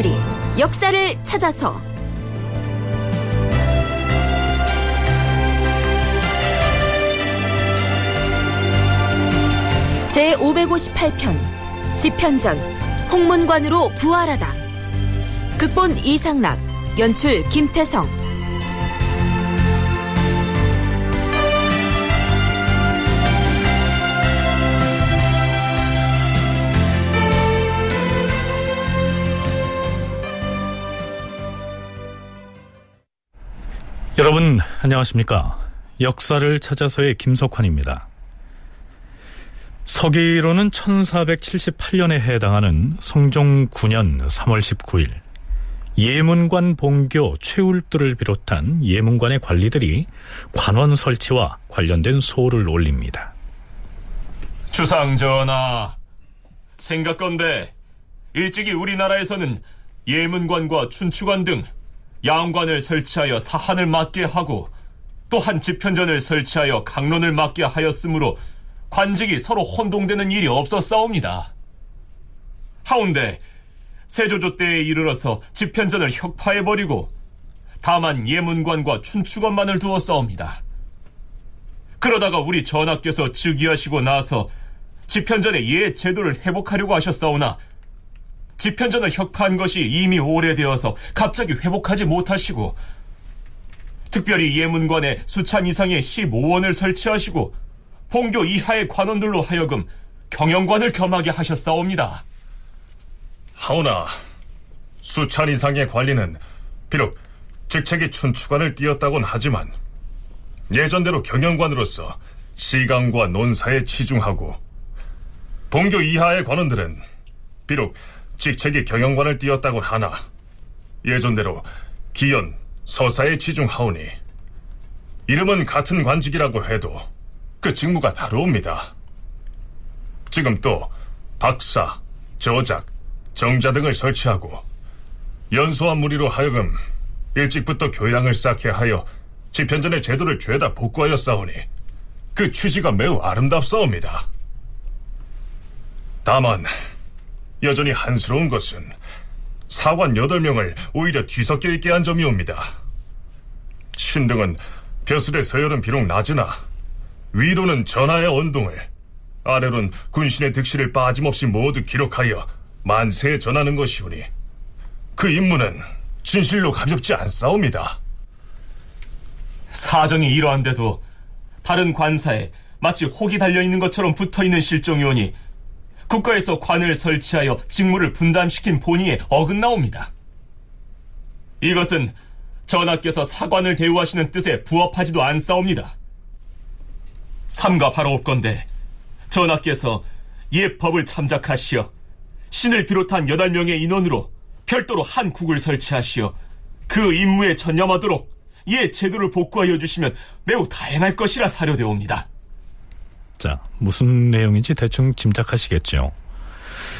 다큐멘터리 역사를 찾아서. 제 558편 지편전 홍문관으로 부활하다. 극본 이상락 연출 김태성 여러분 안녕하십니까? 역사를 찾아서의 김석환입니다. 서기로는 1478년에 해당하는 성종 9년 3월 19일 예문관 봉교 최울두를 비롯한 예문관의 관리들이 관원 설치와 관련된 소를 올립니다. 주상 전하, 생각건대 일찍이 우리나라에서는 예문관과 춘추관 등 양관을 설치하여 사한을 맡게 하고 또한 집현전을 설치하여 강론을 맡게 하였으므로 관직이 서로 혼동되는 일이 없었사옵니다. 하운데 세조조 때에 이르러서 집현전을 혁파해버리고 다만 예문관과 춘추관만을 두었사옵니다. 그러다가 우리 전하께서 즉위하시고 나서 집현전의 예 제도를 회복하려고 하셨사오나 집현전을 혁파한 것이 이미 오래되어서 갑자기 회복하지 못하시고 특별히 예문관에 수찬 이상의 15원을 설치하시고 본교 이하의 관원들로 하여금 경영관을 겸하게 하셨사옵니다. 하오나 수찬 이상의 관리는 비록 직책이 춘추관을 띄었다곤 하지만 예전대로 경영관으로서 시강과 논사에 치중하고 본교 이하의 관원들은 비록 직책이 경영관을 띄었다곤 하나 예전대로 기연, 서사에 치중하오니 이름은 같은 관직이라고 해도 그 직무가 다르옵니다. 지금 또 박사, 저작, 정자 등을 설치하고 연소한 무리로 하여금 일찍부터 교양을 쌓게 하여 집현전의 제도를 죄다 복구하여 싸우니 그 취지가 매우 아름답사옵니다. 다만 여전히 한스러운 것은 사관 8명을 오히려 뒤섞여 있게 한 점이옵니다. 신등은 벼슬의 서열은 비록 낮으나 위로는 전하의 언동을 아래로는 군신의 득실을 빠짐없이 모두 기록하여 만세에 전하는 것이오니 그 임무는 진실로 가볍지 않사옵니다. 사정이 이러한데도 다른 관사에 마치 혹이 달려있는 것처럼 붙어있는 실종이오니 국가에서 관을 설치하여 직무를 분담시킨 본의에 어긋나옵니다. 이것은 전하께서 사관을 대우하시는 뜻에 부합하지도 않사옵니다. 삼가 바로 없건데 전하께서 예법을 참작하시어 신을 비롯한 여덟 명의 인원으로 별도로 한 국을 설치하시어 그 임무에 전념하도록 예 제도를 복구하여 주시면 매우 다행할 것이라 사료되옵니다. 자, 무슨 내용인지 대충 짐작하시겠죠.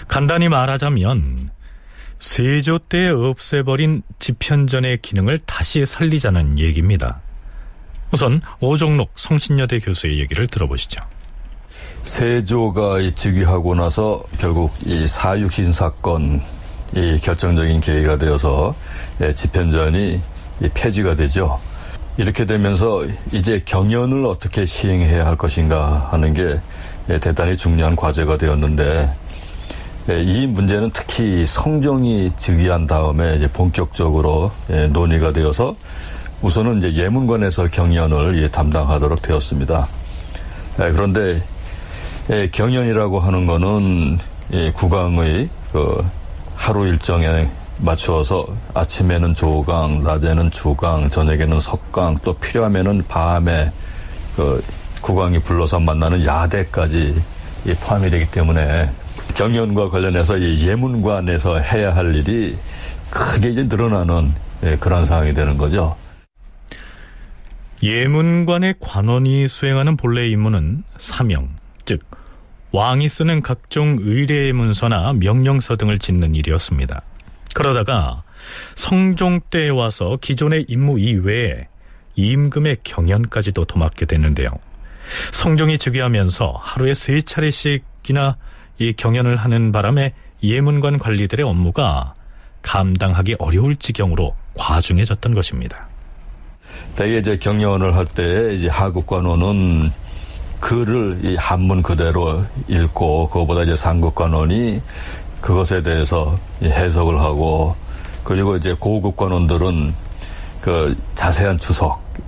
간단히 말하자면 세조 때 없애버린 집현전의 기능을 다시 살리자는 얘기입니다. 우선 오종록 성신여대 교수의 얘기를 들어보시죠. 세조가 즉위하고 나서 결국 이 사육신 사건이 결정적인 계기가 되어서 예, 집현전이 폐지가 되죠. 이렇게 되면서 이제 경연을 어떻게 시행해야 할 것인가 하는 게 예, 대단히 중요한 과제가 되었는데 예, 이 문제는 특히 성종이 즉위한 다음에 이제 본격적으로 논의가 되어서 우선은 이제 예문관에서 경연을 담당하도록 되었습니다. 그런데 예, 경연이라고 하는 거는 예, 국왕의 그 하루 일정에 맞추어서 아침에는 조강, 낮에는 주강, 저녁에는 석강, 또 필요하면은 밤에 그 국왕이 불러서 만나는 야대까지 포함이 되기 때문에 경연과 관련해서 이 예문관에서 해야 할 일이 크게 이제 늘어나는 예, 그런 상황이 되는 거죠. 예문관의 관원이 수행하는 본래 임무는 사명, 즉 왕이 쓰는 각종 의례 문서나 명령서 등을 짓는 일이었습니다. 그러다가 성종 때에 와서 기존의 임무 이외에 임금의 경연까지도 도맡게 됐는데요. 성종이 즉위하면서 하루에 세 차례씩이나 이 경연을 하는 바람에 예문관 관리들의 업무가 감당하기 어려울 지경으로 과중해졌던 것입니다. 대개 이제 경영을 할 때 이제 하국관원은 글을 이 한문 그대로 읽고 그거보다 이제 삼국관원이 그것에 대해서 해석을 하고 그리고 이제 고급 관원들은 그 자세한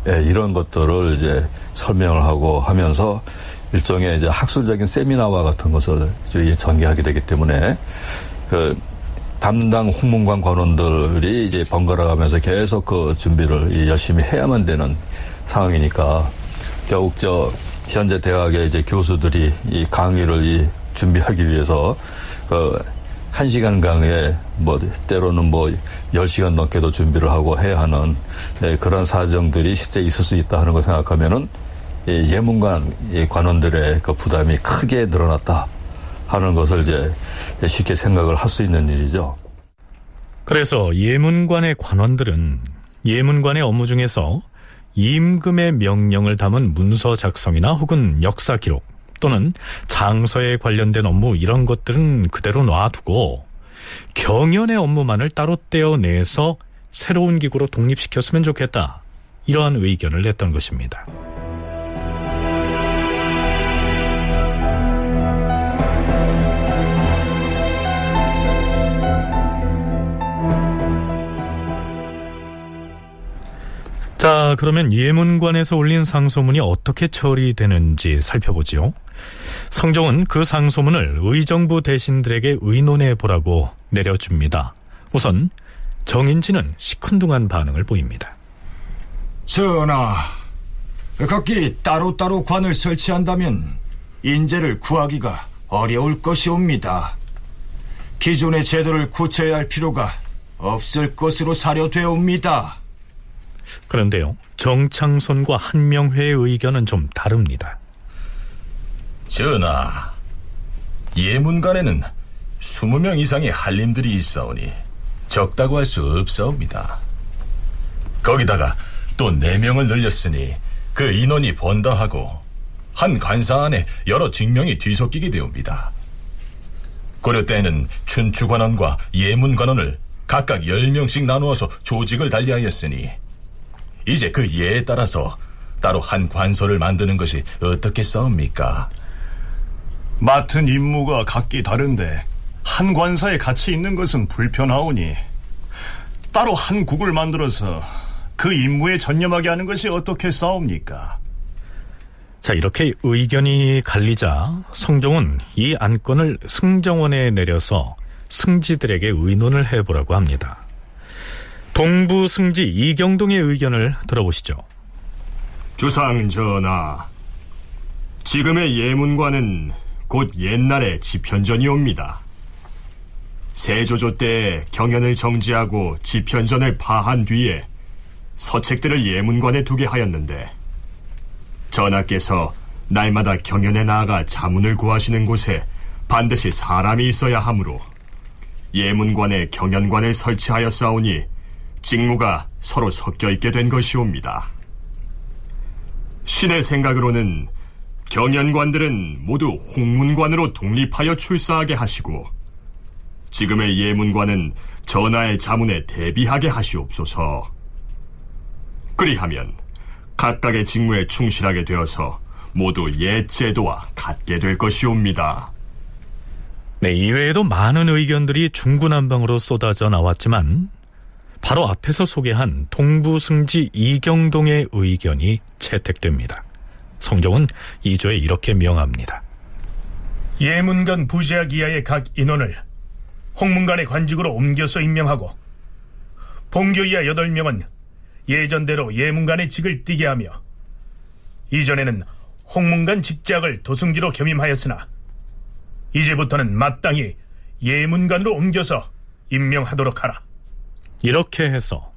예, 이런 것들을 이제 설명을 하고 하면서 일종의 이제 학술적인 세미나와 같은 것을 전개하게 되기 때문에 그 담당 홍문관 관원들이 이제 번갈아 가면서 계속 그 준비를 열심히 해야만 되는 상황이니까 결국 저 현재 대학의 이제 교수들이 이 강의를 이 준비하기 위해서 그 한 시간 강의에 뭐 때로는 뭐 열시간 넘게도 준비를 하고 해야 하는 네, 그런 사정들이 실제 있을 수 있다 하는 걸 생각하면은 예문관 관원들의 그 부담이 크게 늘어났다 하는 것을 이제 쉽게 생각을 할 수 있는 일이죠. 그래서 예문관의 관원들은 예문관의 업무 중에서 임금의 명령을 담은 문서 작성이나 혹은 역사 기록 또는 장서에 관련된 업무 이런 것들은 그대로 놔두고 경연의 업무만을 따로 떼어내서 새로운 기구로 독립시켰으면 좋겠다. 이러한 의견을 냈던 것입니다. 자, 그러면 예문관에서 올린 상소문이 어떻게 처리되는지 살펴보지요. 성종은 그 상소문을 의정부 대신들에게 의논해 보라고 내려줍니다. 우선 정인지는 시큰둥한 반응을 보입니다. 전하, 각기 따로따로 관을 설치한다면 인재를 구하기가 어려울 것이옵니다. 기존의 제도를 고쳐야 할 필요가 없을 것으로 사료되옵니다. 그런데요, 정창손과 한명회의 의견은 좀 다릅니다. 전하, 예문관에는 20명 이상의 한림들이 있어오니 적다고 할 수 없사옵니다. 거기다가 또 4명을 늘렸으니 그 인원이 번다하고 한 관사 안에 여러 직명이 뒤섞이게 되옵니다. 고려 때에는 춘추관원과 예문관원을 각각 10명씩 나누어서 조직을 달리하였으니 이제 그 예에 따라서 따로 한 관서를 만드는 것이 어떻게 싸웁니까? 맡은 임무가 각기 다른데 한 관사에 같이 있는 것은 불편하오니 따로 한 국을 만들어서 그 임무에 전념하게 하는 것이 어떻게 싸웁니까? 자, 이렇게 의견이 갈리자 성종은 이 안건을 승정원에 내려서 승지들에게 의논을 해보라고 합니다. 동부 승지 이경동의 의견을 들어보시죠. 주상 전하, 지금의 예문관은 곧 옛날의 지편전이옵니다. 세조조 때 경연을 정지하고 지편전을 파한 뒤에 서책들을 예문관에 두게 하였는데 전하께서 날마다 경연에 나아가 자문을 구하시는 곳에 반드시 사람이 있어야 하므로 예문관에 경연관을 설치하였사오니 직무가 서로 섞여 있게 된 것이옵니다. 신의 생각으로는 경연관들은 모두 홍문관으로 독립하여 출사하게 하시고 지금의 예문관은 전하의 자문에 대비하게 하시옵소서. 그리하면 각각의 직무에 충실하게 되어서 모두 옛 제도와 같게 될 것이옵니다. 네, 이외에도 많은 의견들이 중구난방으로 쏟아져 나왔지만 바로 앞에서 소개한 동부승지 이경동의 의견이 채택됩니다. 성종은 이조에 이렇게 명합니다. 예문관 부제학 이하의 각 인원을 홍문관의 관직으로 옮겨서 임명하고 본교 이하 8명은 예전대로 예문관의 직을 띠게 하며 이전에는 홍문관 직작을 도승지로 겸임하였으나 이제부터는 마땅히 예문관으로 옮겨서 임명하도록 하라. 이렇게 해서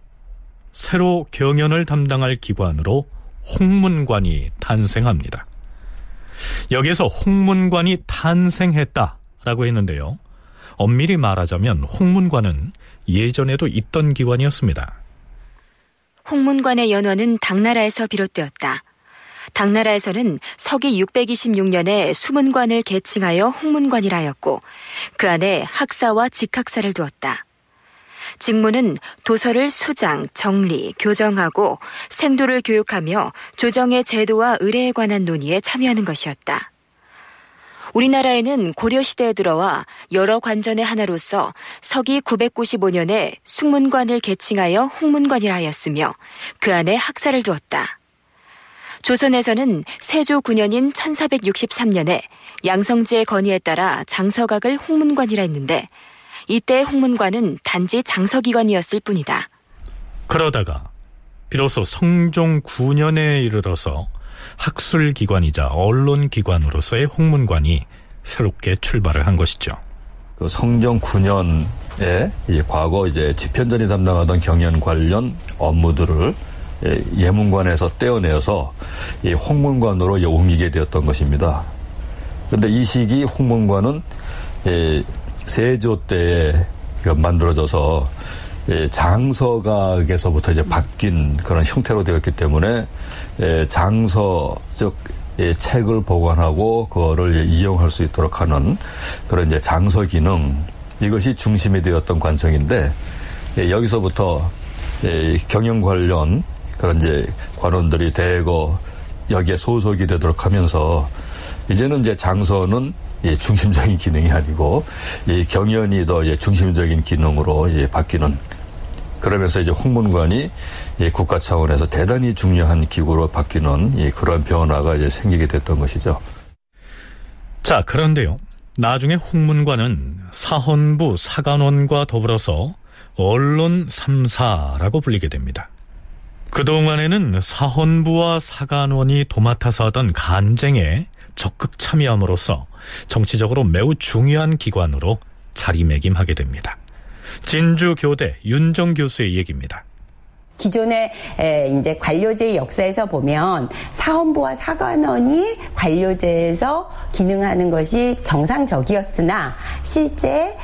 새로 경연을 담당할 기관으로 홍문관이 탄생합니다. 여기에서 홍문관이 탄생했다라고 했는데요. 엄밀히 말하자면 홍문관은 예전에도 있던 기관이었습니다. 홍문관의 연원은 당나라에서 비롯되었다. 당나라에서는 서기 626년에 수문관을 개칭하여 홍문관이라 하였고 그 안에 학사와 직학사를 두었다. 직무는 도서를 수장, 정리, 교정하고 생도를 교육하며 조정의 제도와 의례에 관한 논의에 참여하는 것이었다. 우리나라에는 고려시대에 들어와 여러 관전의 하나로서 서기 995년에 숙문관을 개칭하여 홍문관이라 하였으며 그 안에 학사를 두었다. 조선에서는 세조 9년인 1463년에 양성지의 건의에 따라 장서각을 홍문관이라 했는데 이때 홍문관은 단지 장서기관이었을 뿐이다. 그러다가 비로소 성종 9년에 이르러서 학술기관이자 언론기관으로서의 홍문관이 새롭게 출발을 한 것이죠. 그 성종 9년에 이 과거 이제 집현전이 담당하던 경연 관련 업무들을 예, 예문관에서 떼어내어서 이 홍문관으로 옮기게 되었던 것입니다. 그런데 이 시기 홍문관은 예, 세조 때에 만들어져서 예, 장서각에서부터 이제 바뀐 그런 형태로 되었기 때문에 장서 즉 책을 보관하고 그거를 이용할 수 있도록 하는 그런 이제 장서 기능 이것이 중심이 되었던 관청인데 여기서부터 경영 관련 그런 이제 관원들이 대거 여기에 소속이 되도록 하면서 이제는 이제 장서는 중심적인 기능이 아니고 이 경연이 더 이제 중심적인 기능으로 이제 바뀌는 그러면서 이제 홍문관이 국가 차원에서 대단히 중요한 기구로 바뀌는 그런 변화가 이제 생기게 됐던 것이죠. 자, 그런데요. 나중에 홍문관은 사헌부 사관원과 더불어서 언론 3사라고 불리게 됩니다. 그동안에는 사헌부와 사관원이 도맡아서 하던 간쟁에 적극 참여함으로써 정치적으로 매우 중요한 기관으로 자리매김하게 됩니다. 진주교대 윤정 교수의 얘기입니다. 기존의 이제 관료제의 역사에서 보면 사헌부와 사관원이 관료제에서 기능하는 것이 정상적이었으나 실제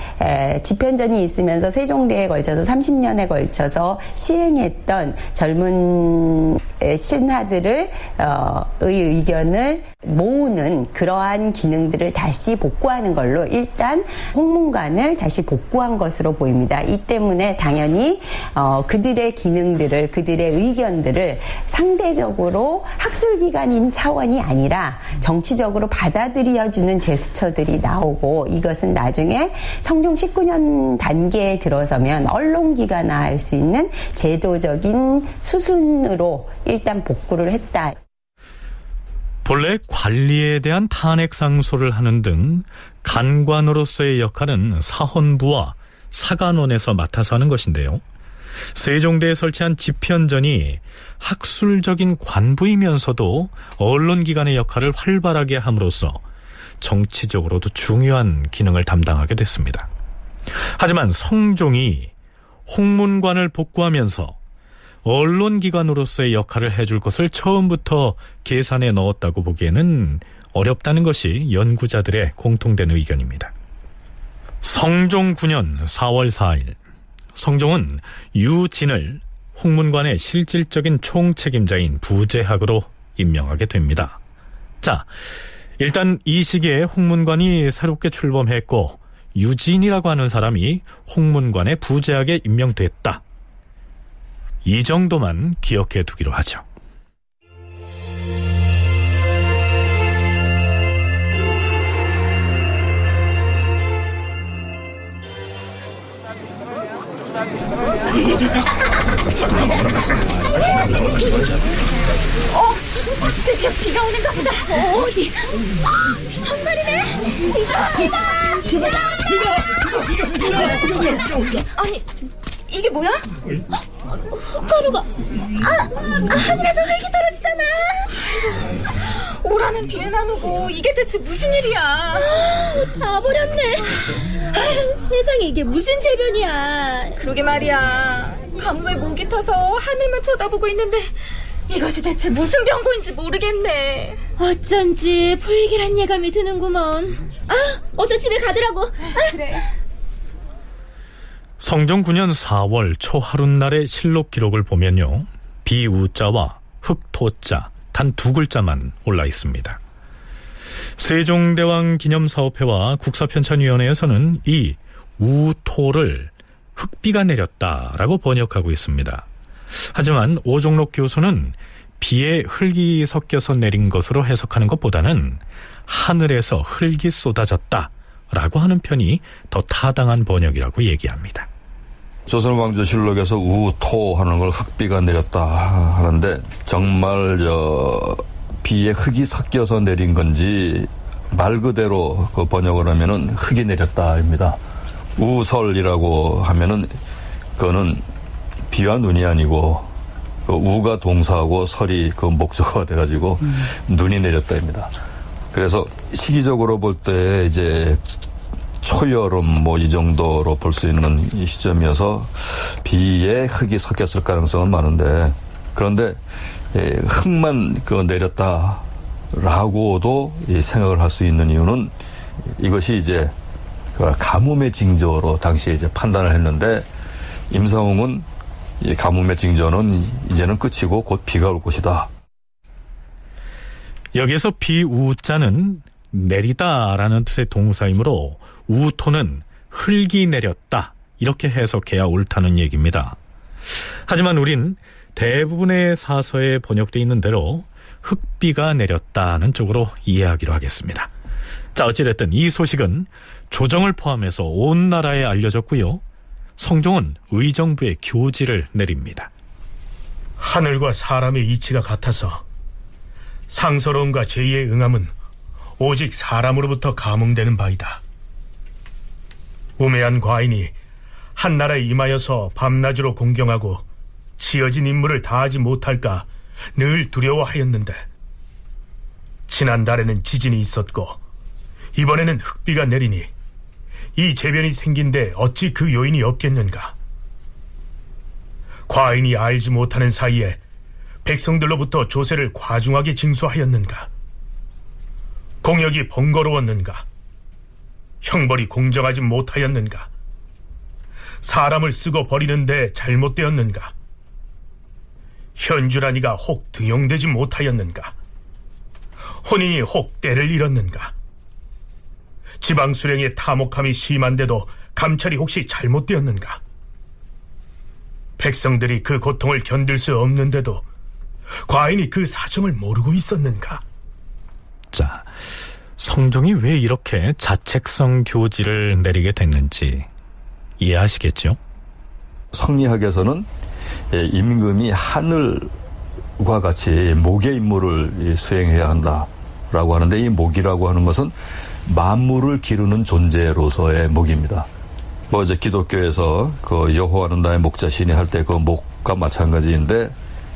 집현전이 있으면서 세종대에 걸쳐서 30년에 걸쳐서 시행했던 젊은 신하들을 어, 의 의견을 모으는 그러한 기능들을 다시 복구하는 걸로 일단 홍문관을 다시 복구한 것으로 보입니다. 이 때문에 당연히 어, 그들의 기능 들을 그들의 의견들을 상대적으로 학술기관인 차원이 아니라 정치적으로 받아들여주는 제스처들이 나오고 이것은 나중에 성종 19년 단계에 들어서면 언론기관화 할 수 있는 제도적인 수순으로 일단 복구를 했다. 본래 관리에 대한 탄핵 상소를 하는 등 간관으로서의 역할은 사헌부와 사관원에서 맡아서 하는 것인데요. 세종대에 설치한 집현전이 학술적인 관부이면서도 언론기관의 역할을 활발하게 함으로써 정치적으로도 중요한 기능을 담당하게 됐습니다. 하지만 성종이 홍문관을 복구하면서 언론기관으로서의 역할을 해줄 것을 처음부터 계산에 넣었다고 보기에는 어렵다는 것이 연구자들의 공통된 의견입니다. 성종 9년 4월 4일 성종은 유진을 홍문관의 실질적인 총책임자인 부재학으로 임명하게 됩니다. 자, 일단 이 시기에 홍문관이 새롭게 출범했고 유진이라고 하는 사람이 홍문관의 부재학에 임명됐다. 이 정도만 기억해 두기로 하죠. 어, 드디어 비가 오는가 보다. 어, 디? 아, 정말이네. 비가 비가 비가 비가 비가 비가 아니 이게 뭐야? 흙가루가 아, 아 하늘에서 흙이 떨어지잖아. 오라는 비는 안 오고 이게 대체 무슨 일이야? 다 버렸네. 세상에 이게 무슨 재변이야? 그러게 말이야. 가뭄에 목이 타서 하늘만 쳐다보고 있는데 이것이 대체 무슨 병고인지 모르겠네. 어쩐지 불길한 예감이 드는구먼. 아, 어서 집에 가더라고. 아. 그래. 성종 9년 4월 초하룻날의 실록 기록을 보면요. 비우자와 흑토자 단 두 글자만 올라 있습니다. 세종대왕 기념사업회와 국사편찬위원회에서는 이 우토를 흑비가 내렸다라고 번역하고 있습니다. 하지만 오종록 교수는 비에 흙이 섞여서 내린 것으로 해석하는 것보다는 하늘에서 흙이 쏟아졌다라고 하는 편이 더 타당한 번역이라고 얘기합니다. 조선왕조실록에서 우토 하는 걸 흑비가 내렸다 하는데 정말 저 비에 흙이 섞여서 내린 건지 말 그대로 그 번역을 하면은 흙이 내렸다입니다. 우설이라고 하면은 그거는 비와 눈이 아니고 그 우가 동사하고 설이 그 목적어가 돼가지고 음. 눈이 내렸다입니다. 그래서 시기적으로 볼 때 이제 초여름 뭐 이 정도로 볼 수 있는 이 시점이어서 비에 흙이 섞였을 가능성은 많은데 그런데 예, 흙만 그 내렸다라고도 생각을 할 수 있는 이유는 이것이 이제 그 가뭄의 징조로 당시에 이제 판단을 했는데 임상홍은 가뭄의 징조는 이제는 끝이고 곧 비가 올 것이다. 여기에서 비우자는 내리다라는 뜻의 동사이므로 우토는 흙이 내렸다 이렇게 해석해야 옳다는 얘기입니다. 하지만 우린 대부분의 사서에 번역되어 있는 대로 흙비가 내렸다는 쪽으로 이해하기로 하겠습니다. 자, 어찌됐든 이 소식은 조정을 포함해서 온 나라에 알려졌고요. 성종은 의정부에 교지를 내립니다. 하늘과 사람의 이치가 같아서 상서로움과 제의의 응함은 오직 사람으로부터 감응되는 바이다. 우매한 과인이 한 나라에 임하여서 밤낮으로 공경하고 지어진 임무를 다하지 못할까 늘 두려워하였는데 지난달에는 지진이 있었고 이번에는 흙비가 내리니 이 재변이 생긴데 어찌 그 요인이 없겠는가? 과인이 알지 못하는 사이에 백성들로부터 조세를 과중하게 징수하였는가? 공역이 번거로웠는가? 형벌이 공정하지 못하였는가? 사람을 쓰고 버리는데 잘못되었는가? 현주란이가 혹 등용되지 못하였는가? 혼인이 혹 때를 잃었는가? 지방 수령의 탐욕함이 심한데도 감찰이 혹시 잘못되었는가? 백성들이 그 고통을 견딜 수 없는데도 과인이 그 사정을 모르고 있었는가? 자, 성종이 왜 이렇게 자책성 교지를 내리게 됐는지 이해하시겠죠? 성리학에서는 예, 임금이 하늘과 같이 목의 임무를 수행해야 한다라고 하는데 이 목이라고 하는 것은 만물을 기르는 존재로서의 목입니다. 뭐 이제 기독교에서 그 여호와는 나의 목자 신이 할 때 그 목과 마찬가지인데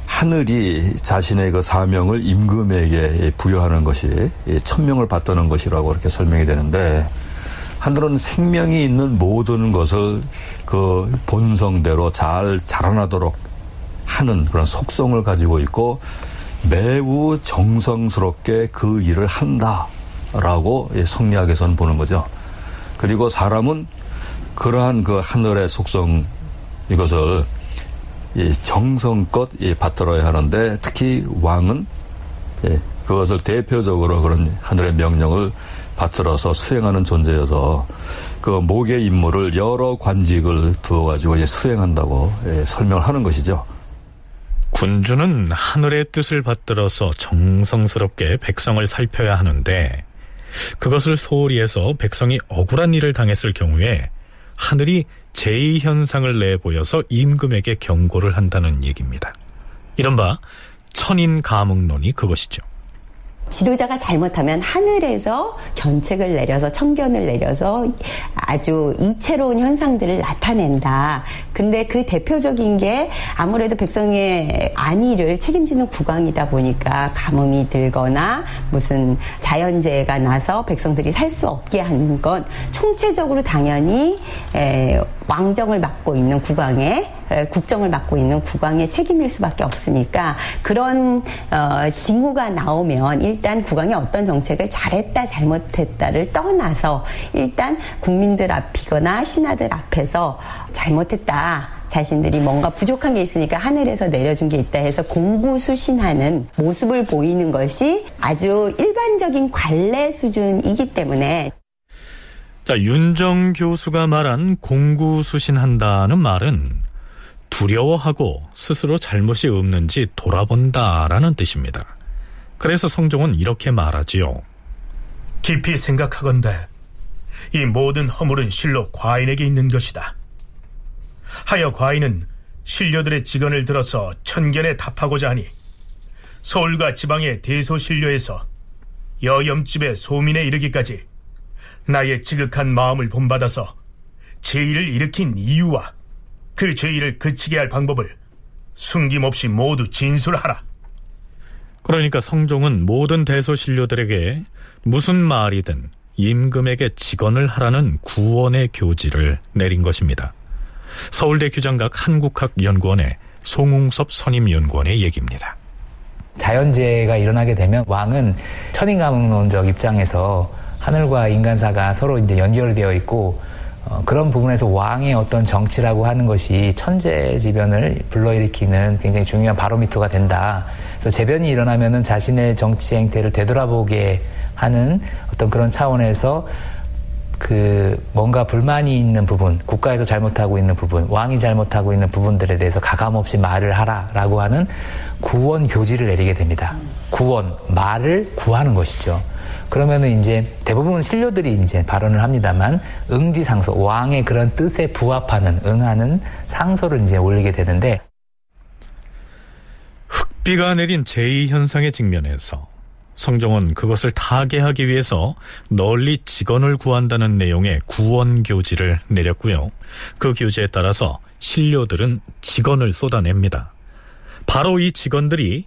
하늘이 자신의 그 사명을 임금에게 부여하는 것이 천명을 받드는 것이라고 이렇게 설명이 되는데 하늘은 생명이 있는 모든 것을 그 본성대로 잘 자라나도록 하는 그런 속성을 가지고 있고 매우 정성스럽게 그 일을 한다라고 성리학에서는 보는 거죠. 그리고 사람은 그러한 그 하늘의 속성 이것을 정성껏 받들어야 하는데 특히 왕은 그것을 대표적으로 그런 하늘의 명령을 받들어서 수행하는 존재여서 그 목의 임무를 여러 관직을 두어가지고 수행한다고 설명을 하는 것이죠. 군주는 하늘의 뜻을 받들어서 정성스럽게 백성을 살펴야 하는데 그것을 소홀히 해서 백성이 억울한 일을 당했을 경우에 하늘이 제의 현상을 내보여서 임금에게 경고를 한다는 얘기입니다. 이른바 천인 가문론이 그것이죠. 지도자가 잘못하면 하늘에서 견책을 내려서 청견을 내려서 아주 이채로운 현상들을 나타낸다. 근데 그 대표적인 게 아무래도 백성의 안위를 책임지는 국왕이다 보니까 가뭄이 들거나 무슨 자연재해가 나서 백성들이 살 수 없게 하는 건 총체적으로 당연히 왕정을 맡고 있는 국왕의 국정을 맡고 있는 국왕의 책임일 수밖에 없으니까 그런 어, 징후가 나오면 일단 국왕이 어떤 정책을 잘했다 잘못했다를 떠나서 일단 국민들 앞이거나 신하들 앞에서 잘못했다 자신들이 뭔가 부족한 게 있으니까 하늘에서 내려준 게 있다 해서 공부수신하는 모습을 보이는 것이 아주 일반적인 관례 수준이기 때문에 자, 윤정 교수가 말한 공구수신한다는 말은 두려워하고 스스로 잘못이 없는지 돌아본다라는 뜻입니다. 그래서 성종은 이렇게 말하지요. 깊이 생각하건대 이 모든 허물은 실로 과인에게 있는 것이다. 하여 과인은 신료들의 직언을 들어서 천견에 답하고자 하니 서울과 지방의 대소신료에서 여염집의 소민에 이르기까지 나의 지극한 마음을 본받아서 제의를 일으킨 이유와 그 죄의를 그치게 할 방법을 숨김없이 모두 진술하라. 그러니까 성종은 모든 대소신료들에게 무슨 말이든 임금에게 직언을 하라는 구원의 교지를 내린 것입니다. 서울대 규장각 한국학연구원의 송웅섭 선임연구원의 얘기입니다. 자연재해가 일어나게 되면 왕은 천인감흥론적 입장에서 하늘과 인간사가 서로 이제 연결되어 있고 어, 그런 부분에서 왕의 어떤 정치라고 하는 것이 천재지변을 불러일으키는 굉장히 중요한 바로미터가 된다. 그래서 재변이 일어나면은 자신의 정치 행태를 되돌아보게 하는 어떤 그런 차원에서 그 뭔가 불만이 있는 부분, 국가에서 잘못하고 있는 부분, 왕이 잘못하고 있는 부분들에 대해서 가감없이 말을 하라라고 하는 구원 교지를 내리게 됩니다. 구원, 말을 구하는 것이죠. 그러면은 이제 대부분 신료들이 이제 발언을 합니다만 응지상소, 왕의 그런 뜻에 부합하는, 응하는 상소를 이제 올리게 되는데 흑비가 내린 제2 현상의 직면에서 성종은 그것을 타개하기 위해서 널리 직언을 구한다는 내용의 구원 교지를 내렸고요. 그 교지에 따라서 신료들은 직언을 쏟아냅니다. 바로 이 직언들이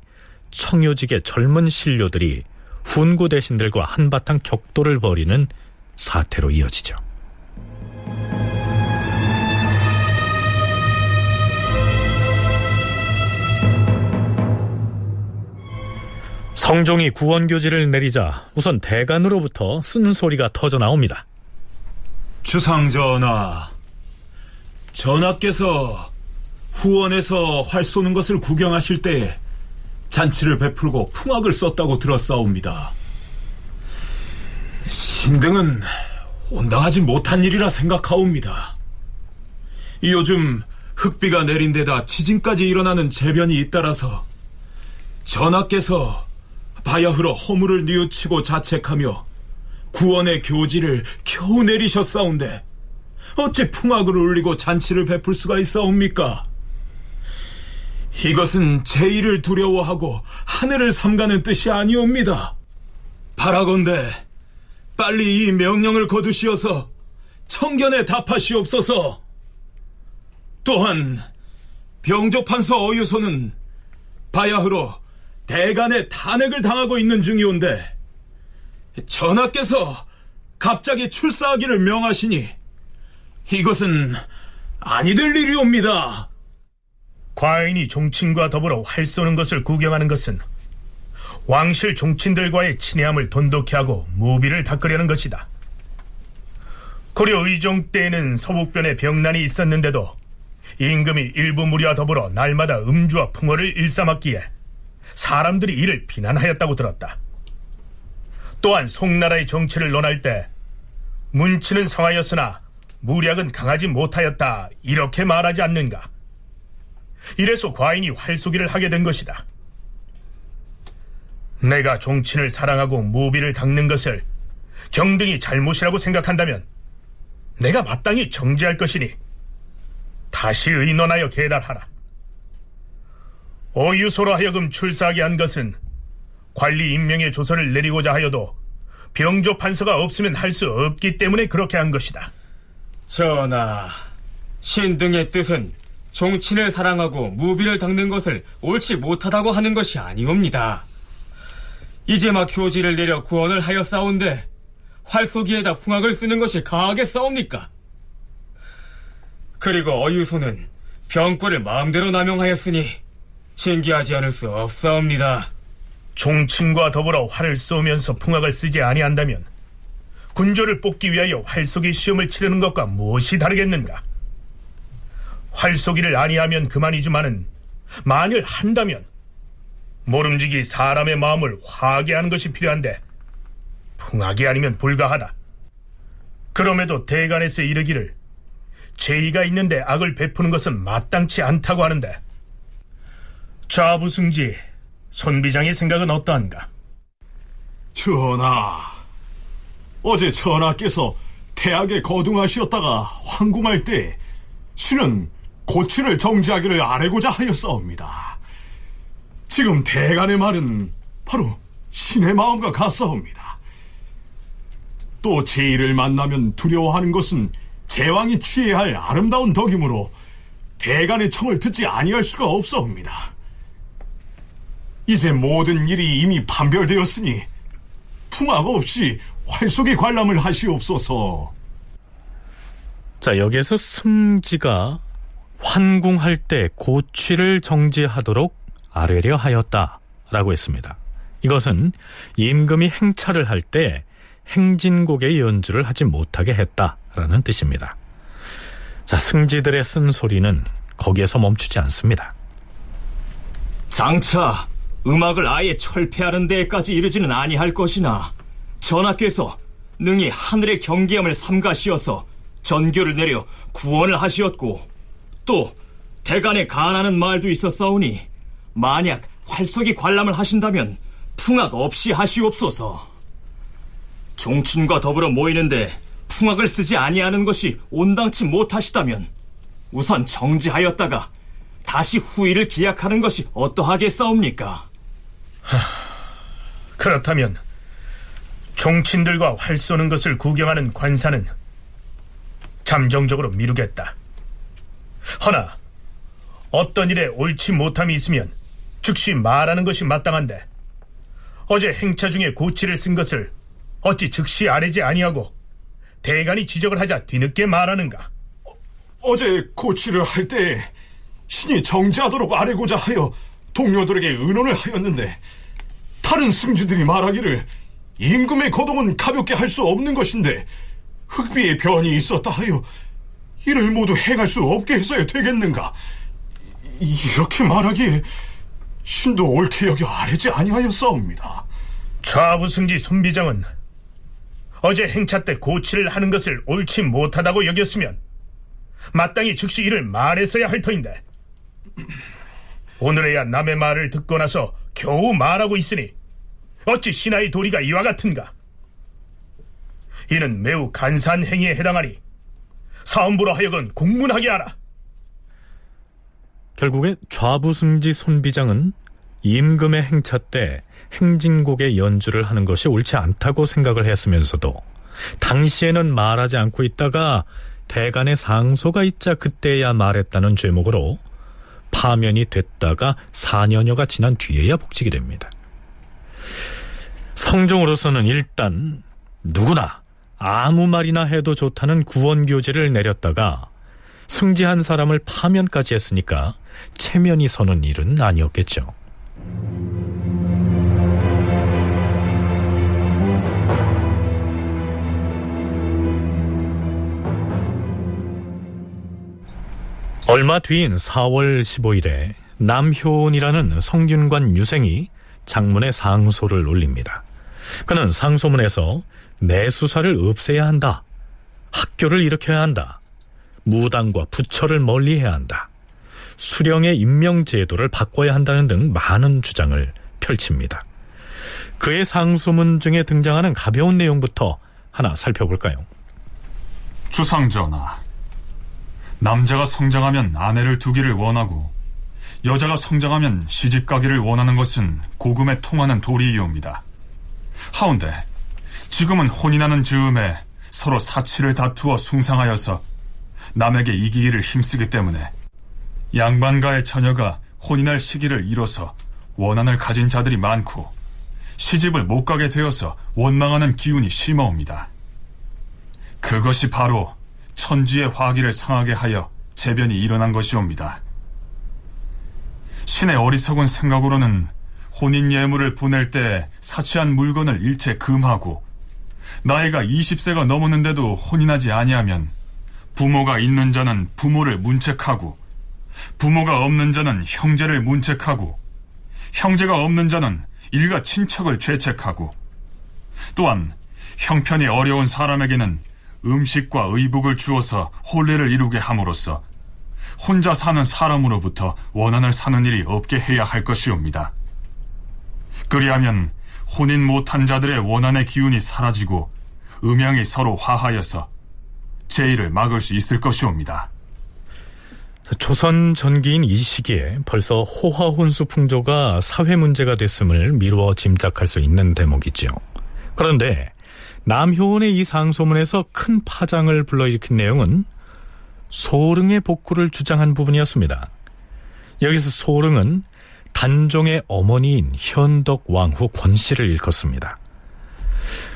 청요직의 젊은 신료들이 훈구 대신들과 한바탕 격돌을 벌이는 사태로 이어지죠. 성종이 구원교지를 내리자 우선 대간으로부터 쓴소리가 터져 나옵니다. 주상전하, 전하께서 후원에서 활 쏘는 것을 구경하실 때에 잔치를 베풀고 풍악을 썼다고 들었사옵니다. 신등은 온당하지 못한 일이라 생각하옵니다. 요즘 흑비가 내린 데다 지진까지 일어나는 재변이 잇따라서 전하께서 바야흐로 허물을 뉘우치고 자책하며 구원의 교지를 겨우 내리셨사온데 어째 풍악을 울리고 잔치를 베풀 수가 있사옵니까? 이것은 제의를 두려워하고 하늘을 삼가는 뜻이 아니옵니다. 바라건대 빨리 이 명령을 거두시어서 청견에 답하시옵소서. 또한 병조판서 어유소는 바야흐로 대간의 탄핵을 당하고 있는 중이온데 전하께서 갑자기 출사하기를 명하시니 이것은 아니 될 일이옵니다. 과인이 종친과 더불어 활 쏘는 것을 구경하는 것은 왕실 종친들과의 친애함을 돈독히 하고 무비를 닦으려는 것이다. 고려 의종 때에는 서북변에 병난이 있었는데도 임금이 일부 무리와 더불어 날마다 음주와 풍어를 일삼았기에 사람들이 이를 비난하였다고 들었다. 또한 송나라의 정치를 논할 때 문치는 성하였으나 무략은 강하지 못하였다 이렇게 말하지 않는가? 이래서 과인이 활쏘기를 하게 된 것이다. 내가 종친을 사랑하고 무비를 닦는 것을 경등이 잘못이라고 생각한다면 내가 마땅히 정지할 것이니 다시 의논하여 계달하라. 어유소로 하여금 출사하게 한 것은 관리 임명의 조서를 내리고자 하여도 병조 판서가 없으면 할 수 없기 때문에 그렇게 한 것이다. 전하, 신등의 뜻은 종친을 사랑하고 무비를 닦는 것을 옳지 못하다고 하는 것이 아니옵니다. 이제 막 교지를 내려 구원을 하여 싸운데 활쏘기에다 풍악을 쓰는 것이 가하게 싸웁니까? 그리고 어유소는 병권을 마음대로 남용하였으니 징계하지 않을 수 없사옵니다. 종친과 더불어 활을 쏘면서 풍악을 쓰지 아니한다면 군조를 뽑기 위하여 활쏘기 시험을 치르는 것과 무엇이 다르겠는가? 활쏘기를 아니하면 그만이지만은 만일 한다면 모름지기 사람의 마음을 화게 하는 것이 필요한데 풍악이 아니면 불가하다. 그럼에도 대간에서 이르기를 죄의가 있는데 악을 베푸는 것은 마땅치 않다고 하는데 좌부승지 손비장의 생각은 어떠한가? 전하, 어제 전하께서 태학에 거둥하시었다가 황궁할 때 신은 고치를 정지하기를 아뢰고자 하였사옵니다. 지금 대간의 말은 바로 신의 마음과 같사옵니다. 또 제의를 만나면 두려워하는 것은 제왕이 취해야 할 아름다운 덕이므로 대간의 청을 듣지 아니할 수가 없사옵니다. 이제 모든 일이 이미 판별되었으니 풍악 없이 활속의 관람을 하시옵소서. 자, 여기에서 승지가 환궁할 때 고취를 정지하도록 아뢰려 하였다 라고 했습니다. 이것은 임금이 행차를 할 때 행진곡의 연주를 하지 못하게 했다라는 뜻입니다. 자, 승지들의 쓴소리는 거기에서 멈추지 않습니다. 장차 음악을 아예 철폐하는 데까지 이르지는 아니할 것이나 전하께서 능히 하늘의 경계함을 삼가시어서 전교를 내려 구원을 하시었고 또 대간에 간하는 말도 있었사오니 만약 활석이 관람을 하신다면 풍악 없이 하시옵소서. 종친과 더불어 모이는데 풍악을 쓰지 아니하는 것이 온당치 못하시다면 우선 정지하였다가 다시 후일을 기약하는 것이 어떠하겠사옵니까? 그렇다면 종친들과 활 쏘는 것을 구경하는 관사는 잠정적으로 미루겠다. 허나 어떤 일에 옳지 못함이 있으면 즉시 말하는 것이 마땅한데 어제 행차 중에 고치를 쓴 것을 어찌 즉시 아뢰지 아니하고 대간이 지적을 하자 뒤늦게 말하는가? 어 제 고치를 할 때 신이 정지하도록 아뢰고자 하여 동료들에게 의논을 하였는데 다른 승주들이 말하기를 임금의 거동은 가볍게 할 수 없는 것인데 흑비의 변이 있었다 하여 이를 모두 행할 수 없게 했어야 되겠는가? 이렇게 말하기에 신도 옳게 여겨 아뢰지 아니하였사옵니다. 좌부승지 손비장은 어제 행차 때 고치를 하는 것을 옳지 못하다고 여겼으면 마땅히 즉시 이를 말했어야 할 터인데 오늘에야 남의 말을 듣고 나서 겨우 말하고 있으니 어찌 신하의 도리가 이와 같은가? 이는 매우 간사한 행위에 해당하니 사음부로 하여금 공문하게 하라. 결국에 좌부승지 손비장은 임금의 행차 때 행진곡의 연주를 하는 것이 옳지 않다고 생각을 했으면서도 당시에는 말하지 않고 있다가 대간의 상소가 있자 그때야 말했다는 죄목으로 파면이 됐다가 4년여가 지난 뒤에야 복직이 됩니다. 성종으로서는 일단 누구나 아무 말이나 해도 좋다는 구원교지를 내렸다가 승지한 사람을 파면까지 했으니까 체면이 서는 일은 아니었겠죠. 얼마 뒤인 4월 15일에 남효은이라는 성균관 유생이 장문의 상소를 올립니다. 그는 상소문에서 내수사를 없애야 한다. 학교를 일으켜야 한다. 무당과 부처를 멀리해야 한다. 수령의 임명제도를 바꿔야 한다는 등 많은 주장을 펼칩니다. 그의 상소문 중에 등장하는 가벼운 내용부터 하나 살펴볼까요? 주상전하, 남자가 성장하면 아내를 두기를 원하고 여자가 성장하면 시집 가기를 원하는 것은 고금에 통하는 도리이옵니다. 하운데 지금은 혼인하는 즈음에 서로 사치를 다투어 숭상하여서 남에게 이기기를 힘쓰기 때문에 양반가의 처녀가 혼인할 시기를 잃어서 원한을 가진 자들이 많고 시집을 못 가게 되어서 원망하는 기운이 심어옵니다. 그것이 바로 천지의 화기를 상하게 하여 재변이 일어난 것이옵니다. 신의 어리석은 생각으로는 혼인 예물을 보낼 때 사치한 물건을 일체 금하고 나이가 20세가 넘었는데도 혼인하지 아니하면 부모가 있는 자는 부모를 문책하고 부모가 없는 자는 형제를 문책하고 형제가 없는 자는 일가 친척을 죄책하고 또한 형편이 어려운 사람에게는 음식과 의복을 주어서 혼례를 이루게 함으로써 혼자 사는 사람으로부터 원한을 사는 일이 없게 해야 할 것이옵니다. 그리하면 혼인 못한 자들의 원한의 기운이 사라지고 음양이 서로 화하여서 제의를 막을 수 있을 것이옵니다. 조선 전기인 이 시기에 벌써 호화혼수 풍조가 사회 문제가 됐음을 미루어 짐작할 수 있는 대목이죠. 그런데 남효원의 이 상소문에서 큰 파장을 불러일으킨 내용은 소릉의 복구를 주장한 부분이었습니다. 여기서 소릉은 단종의 어머니인 현덕 왕후 권씨를 일컫습니다.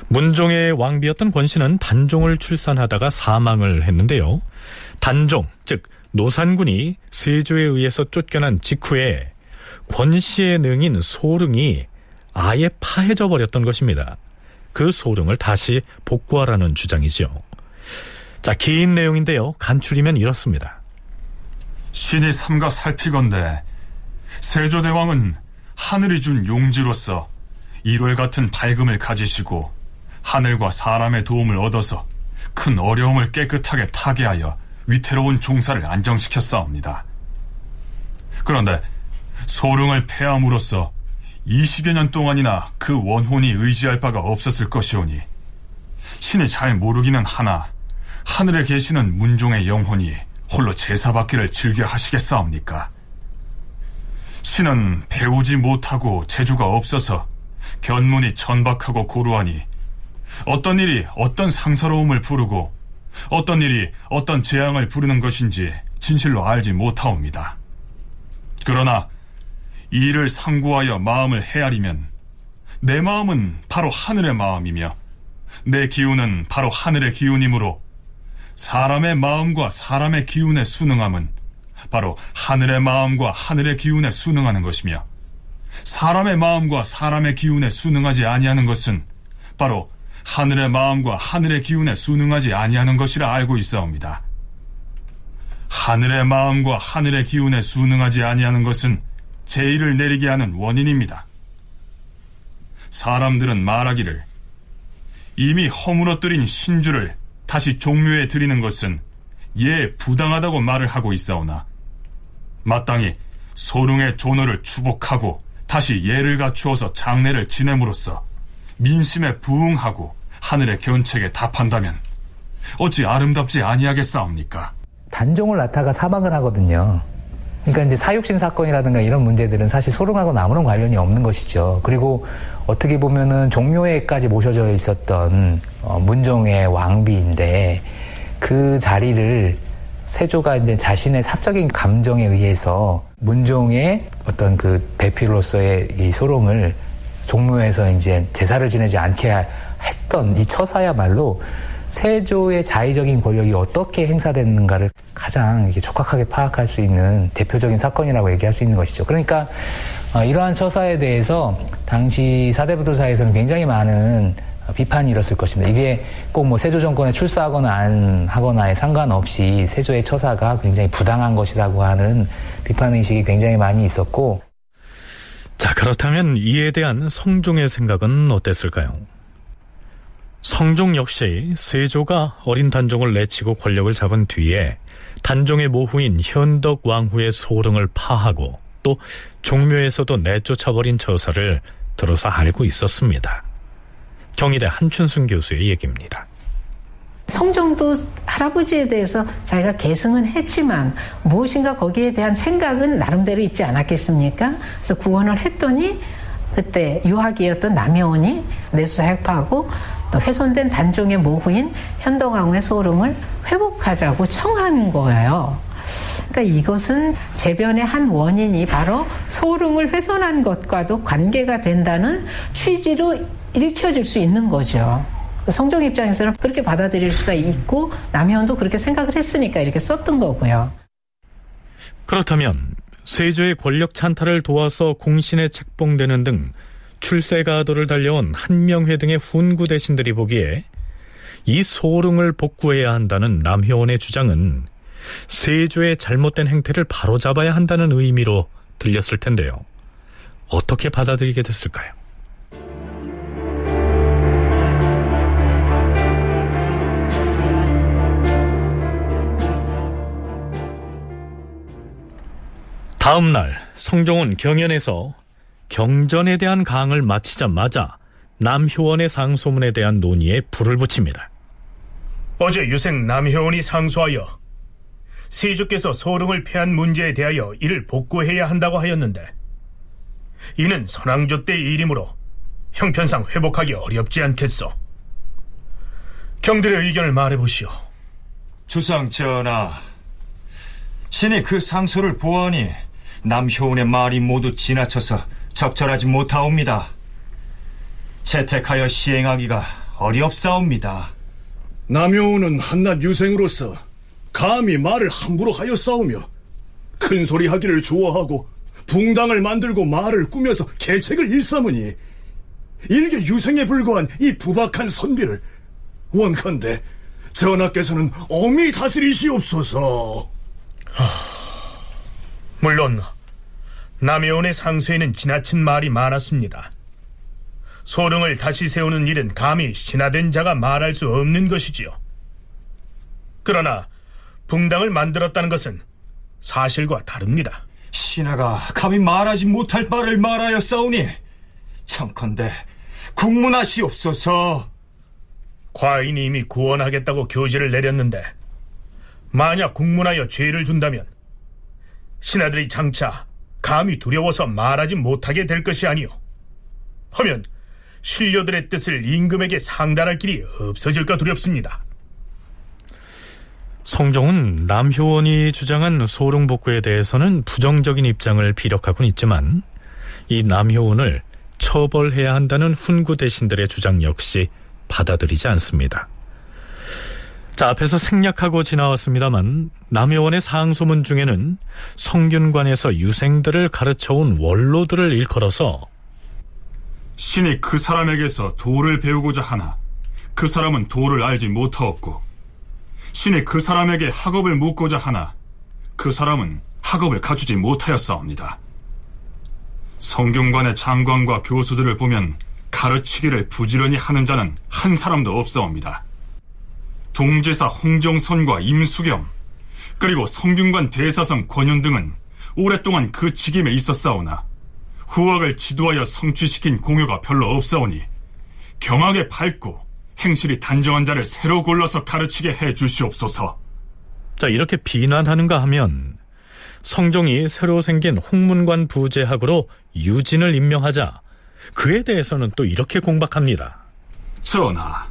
문종의 왕비였던 권씨는 단종을 출산하다가 사망을 했는데요. 단종, 즉 노산군이 세조에 의해서 쫓겨난 직후에 권씨의 능인 소릉이 아예 파해져 버렸던 것입니다. 그 소릉을 다시 복구하라는 주장이죠. 자, 긴 내용인데요. 간추리면 이렇습니다. 신이 삼가 살피건대 세조대왕은 하늘이 준 용지로서 일월 같은 밝음을 가지시고 하늘과 사람의 도움을 얻어서 큰 어려움을 깨끗하게 타개하여 위태로운 종사를 안정시켰사옵니다. 그런데 소릉을 폐함으로써 20여 년 동안이나 그 원혼이 의지할 바가 없었을 것이오니 신이 잘 모르기는 하나 하늘에 계시는 문종의 영혼이 홀로 제사받기를 즐겨 하시겠사옵니까? 신은 배우지 못하고 재주가 없어서 견문이 천박하고 고루하니 어떤 일이 어떤 상서로움을 부르고 어떤 일이 어떤 재앙을 부르는 것인지 진실로 알지 못하옵니다. 그러나 이를 상고하여 마음을 헤아리면 내 마음은 바로 하늘의 마음이며 내 기운은 바로 하늘의 기운이므로 사람의 마음과 사람의 기운에 순응함은 바로 하늘의 마음과 하늘의 기운에 순응하는 것이며 사람의 마음과 사람의 기운에 순응하지 아니하는 것은 바로 하늘의 마음과 하늘의 기운에 순응하지 아니하는 것이라 알고 있사옵니다. 하늘의 마음과 하늘의 기운에 순응하지 아니하는 것은 제의를 내리게 하는 원인입니다. 사람들은 말하기를 이미 허물어뜨린 신주를 다시 종묘에 드리는 것은 예 부당하다고 말을 하고 있사오나 마땅히 소릉의 존어를 추복하고 다시 예를 갖추어서 장례를 지냄으로써 민심에 부응하고 하늘의 견책에 답한다면 어찌 아름답지 아니하겠사옵니까? 단종을 낳다가 사망을 하거든요. 그러니까 이제 사육신 사건이라든가 이런 문제들은 사실 소릉하고 아무런 관련이 없는 것이죠. 그리고 어떻게 보면은 종묘에까지 모셔져 있었던 어, 문종의 왕비인데 그 자리를 세조가 이제 자신의 사적인 감정에 의해서 문종의 어떤 그 배필로서의 이 소롱을 종묘에서 이제 제사를 지내지 않게 했던 이 처사야말로 세조의 자의적인 권력이 어떻게 행사됐는가를 가장 적확하게 파악할 수 있는 대표적인 사건이라고 얘기할 수 있는 것이죠. 그러니까 어, 이러한 처사에 대해서 당시 사대부들 사이에서는 굉장히 많은 비판이 일었을 것입니다. 이게 꼭 뭐 세조 정권에 출사하거나 안 하거나에 상관없이 세조의 처사가 굉장히 부당한 것이라고 하는 비판 의식이 굉장히 많이 있었고 자, 그렇다면 이에 대한 성종의 생각은 어땠을까요? 성종 역시 세조가 어린 단종을 내치고 권력을 잡은 뒤에 단종의 모후인 현덕 왕후의 소릉을 파하고 또 종묘에서도 내쫓아버린 처사를 들어서 알고 있었습니다. 경희대 한춘순 교수의 얘기입니다. 성종도 할아버지에 대해서 자기가 계승은 했지만 무엇인가 거기에 대한 생각은 나름대로 있지 않았겠습니까? 그래서 구원을 했더니 그때 유학이었던 남여원이 내수사역파하고 또 훼손된 단종의 모후인 현덕왕후의 소름을 회복하자고 청한 거예요. 그러니까 이것은 재변의 한 원인이 바로 소름을 훼손한 것과도 관계가 된다는 취지로 읽혀질 수 있는 거죠. 성종 입장에서는 그렇게 받아들일 수가 있고 남현도 그렇게 생각을 했으니까 이렇게 썼던 거고요. 그렇다면 세조의 권력 찬탈을 도와서 공신에 책봉되는 등 출세가도를 달려온 한명회 등의 훈구 대신들이 보기에 이 소릉을 복구해야 한다는 남효원의 주장은 세조의 잘못된 행태를 바로잡아야 한다는 의미로 들렸을 텐데요. 어떻게 받아들이게 됐을까요? 다음 날 성종은 경연에서 경전에 대한 강을 마치자마자 남효원의 상소문에 대한 논의에 불을 붙입니다. 어제 유생 남효원이 상소하여 세주께서 소릉을 패한 문제에 대하여 이를 복구해야 한다고 하였는데 이는 선왕조 때 일이므로 형편상 회복하기 어렵지 않겠소. 경들의 의견을 말해보시오. 주상 전하, 신이 그 상소를 보아하니 남효운의 말이 모두 지나쳐서 적절하지 못하옵니다. 채택하여 시행하기가 어렵사옵니다. 남효운은 한낱 유생으로서 감히 말을 함부로 하여 싸우며 큰 소리 하기를 좋아하고 붕당을 만들고 말을 꾸며서 계책을 일삼으니 일개 유생에 불과한 이 부박한 선비를 원컨대 전하께서는 엄히 다스리시옵소서. 하... 물론 남해원의 상소에는 지나친 말이 많았습니다. 소릉을 다시 세우는 일은 감히 신하된 자가 말할 수 없는 것이지요. 그러나 붕당을 만들었다는 것은 사실과 다릅니다. 신하가 감히 말하지 못할 바를 말하여 싸우니 청컨대 국문하시옵소서. 과인이 이미 구원하겠다고 교지를 내렸는데 만약 국문하여 죄를 준다면 신하들이 장차 감히 두려워서 말하지 못하게 될 것이 아니오. 하면 신료들의 뜻을 임금에게 상달할 길이 없어질까 두렵습니다. 성종은 남효원이 주장한 소릉복구에 대해서는 부정적인 입장을 비력하곤 있지만 이 남효원을 처벌해야 한다는 훈구 대신들의 주장 역시 받아들이지 않습니다. 자, 앞에서 생략하고 지나왔습니다만 남효원의 상소문 중에는 성균관에서 유생들을 가르쳐온 원로들을 일컬어서 신이 그 사람에게서 도를 배우고자 하나 그 사람은 도를 알지 못하옵고 신이 그 사람에게 학업을 묻고자 하나 그 사람은 학업을 갖추지 못하였사옵니다. 성균관의 장관과 교수들을 보면 가르치기를 부지런히 하는 자는 한 사람도 없사옵니다. 동지사 홍정선과 임수겸 그리고 성균관 대사성 권현 등은 오랫동안 그 직임에 있었사오나 후학을 지도하여 성취시킨 공효가 별로 없사오니 경하게 밝고 행실이 단정한 자를 새로 골라서 가르치게 해 주시옵소서. 자, 이렇게 비난하는가 하면 성종이 새로 생긴 홍문관 부제학으로 유진을 임명하자 그에 대해서는 또 이렇게 공박합니다. 전하,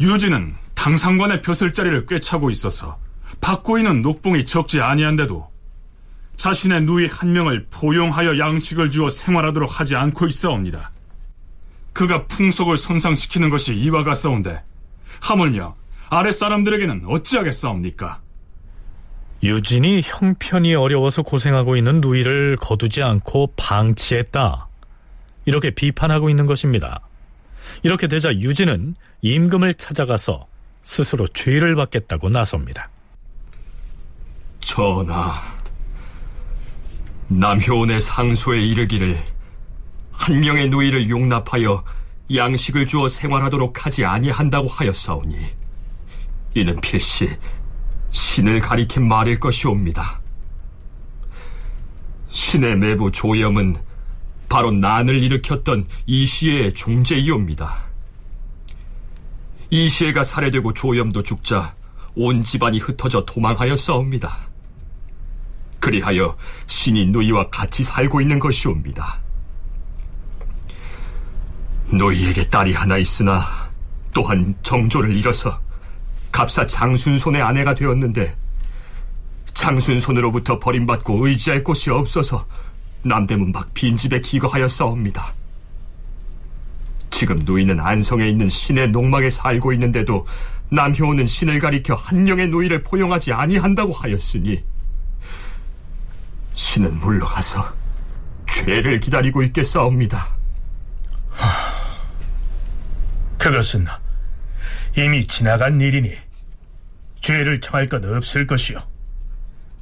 유진은 당상관의 벼슬 자리를 꿰차고 있어서 받고 있는 녹봉이 적지 아니한데도 자신의 누이 한 명을 포용하여 양식을 주어 생활하도록 하지 않고 있사옵니다. 그가 풍속을 손상시키는 것이 이와 같사온데 하물며 아랫사람들에게는 어찌하겠사옵니까? 유진이 형편이 어려워서 고생하고 있는 누이를 거두지 않고 방치했다. 이렇게 비판하고 있는 것입니다. 이렇게 되자 유진은 임금을 찾아가서 스스로 죄를 받겠다고 나섭니다. 전하, 남효원의 상소에 이르기를 한 명의 누이를 용납하여 양식을 주어 생활하도록 하지 아니한다고 하였사오니 이는 필시 신을 가리킨 말일 것이옵니다. 신의 매부 조염은 바로 난을 일으켰던 이시의 종제이옵니다. 이시애가 살해되고 조염도 죽자 온 집안이 흩어져 도망하였사옵니다. 그리하여 신이 누이와 같이 살고 있는 것이옵니다. 노이에게 딸이 하나 있으나 또한 정조를 잃어서 갑사 장순손의 아내가 되었는데 장순손으로부터 버림받고 의지할 곳이 없어서 남대문 밖 빈집에 기거하여 싸웁니다. 지금 노이는 안성에 있는 신의 농막에 살고 있는데도 남효는 신을 가리켜 한 명의 노이를 포용하지 아니한다고 하였으니 신은 물러가서 죄를 기다리고 있겠사옵니다. 그것은 이미 지나간 일이니 죄를 청할 것 없을 것이요.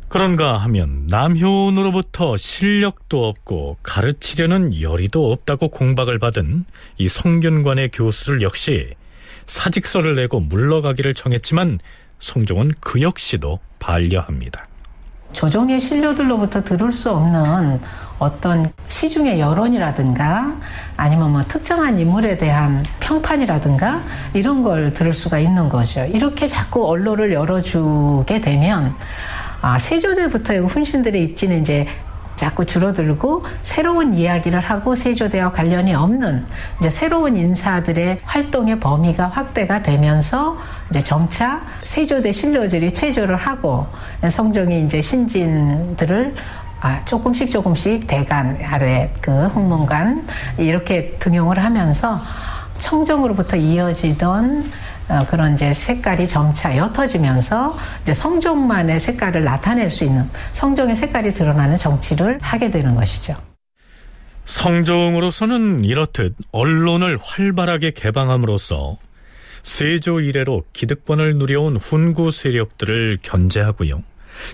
그런가 하면 남효원으로부터 실력도 없고 가르치려는 열의도 없다고 공박을 받은 이 성균관의 교수들 역시 사직서를 내고 물러가기를 청했지만 성종은 그 역시도 반려합니다. 조정의 신료들로부터 들을 수 없는 어떤 시중의 여론이라든가 아니면 뭐 특정한 인물에 대한 평판이라든가 이런 걸 들을 수가 있는 거죠. 이렇게 자꾸 언론을 열어주게 되면 아, 세조대부터의 훈신들의 입지는 이제 자꾸 줄어들고 새로운 이야기를 하고 세조대와 관련이 없는 이제 새로운 인사들의 활동의 범위가 확대가 되면서 이제 점차 세조대 신료들이 퇴조를 하고 성종이 이제 신진들을 아, 조금씩 조금씩 대간 아래 그 홍문관 이렇게 등용을 하면서 청정으로부터 이어지던 어, 그런 이제 색깔이 점차 옅어지면서 이제 성종만의 색깔을 나타낼 수 있는 성종의 색깔이 드러나는 정치를 하게 되는 것이죠. 성종으로서는 이렇듯 언론을 활발하게 개방함으로써 세조 이래로 기득권을 누려온 훈구 세력들을 견제하고요.